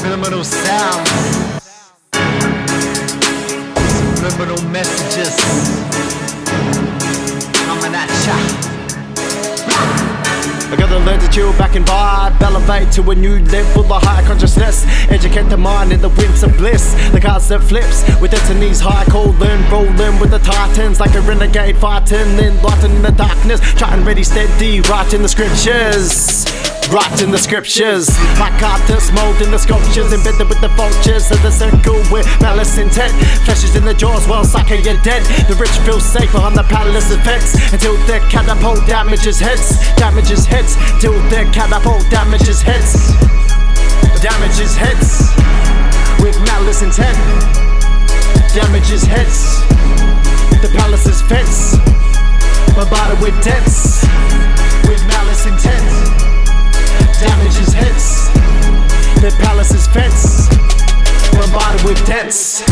Subliminal sounds, subliminal messages coming at ya. I gotta learn to chill back and vibe, elevate to a new level of high consciousness. Educate the mind in the winds of bliss. The concept flips with destiny's high colon, rolling with the titans like a renegade fighting, enlightened in the darkness. Trying ready, steady, in the scriptures. Right in the scriptures, My like artists molding the sculptures, embedded with the vultures of the circle with malice intent. Flashes in the jaws while Saka you're dead. The rich feel safe behind the palace fence until their catapult damages heads, damages heads, till their catapult damages heads, damages heads with malice intent, damages heads. The palace's fence, bombarded with dents, with malice intent fence, bombarded with dents.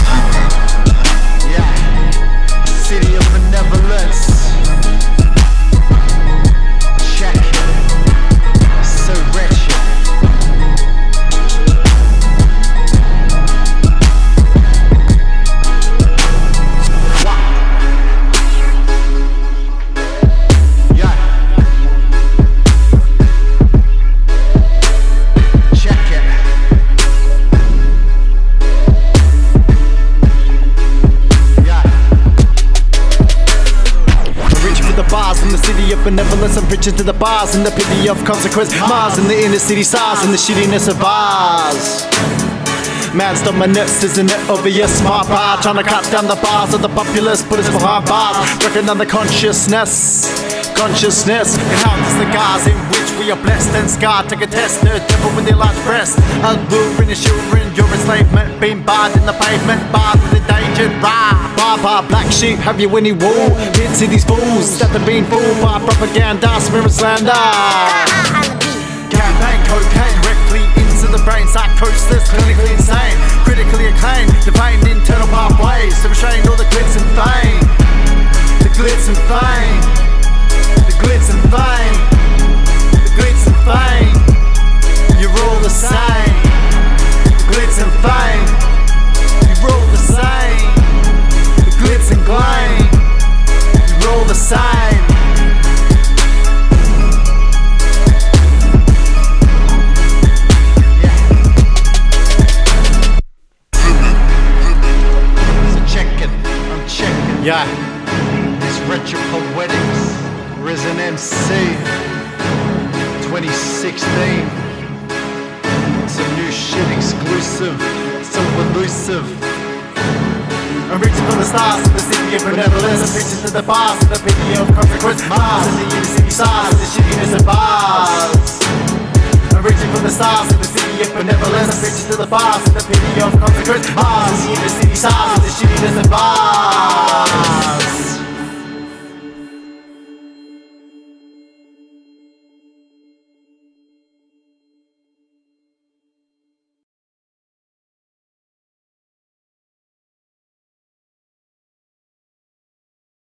I'm preaching to the bars in the pity of consequence. Mars in the inner city stars in the shittiness of bars. Man's dominance, isn't it obvious? Smart bar, trying to cut down the bars of the populace, put us in behind bars. Working on the consciousness, consciousness. And how does the guys in which we are blessed and scarred take a test? The devil with their large breast, alluring, assuring your enslavement, being barred in the pavement, barred with Rah, bar, bar, black sheep, have you any wool? Pity these fools that they're being fooled by propaganda, smear slander. Campaign cocaine directly into the brain, psychosis, clinically insane, critically acclaimed, defined internal pathways to restrain all the glitz and fame. Yeah. It's Retro Poetics, Rizen Emcee, 2016. Some new shit exclusive, so elusive. I'm reaching for the stars the city of benevolence. I'm reaching to the bars the pity of consequence. Mars in the city stars, the shittiness of bars. I'm reaching for the stars of benevolence. I'm reaching to the bars in the pity of consequence. Ah, Mars in the city stars, the shittiness of bars.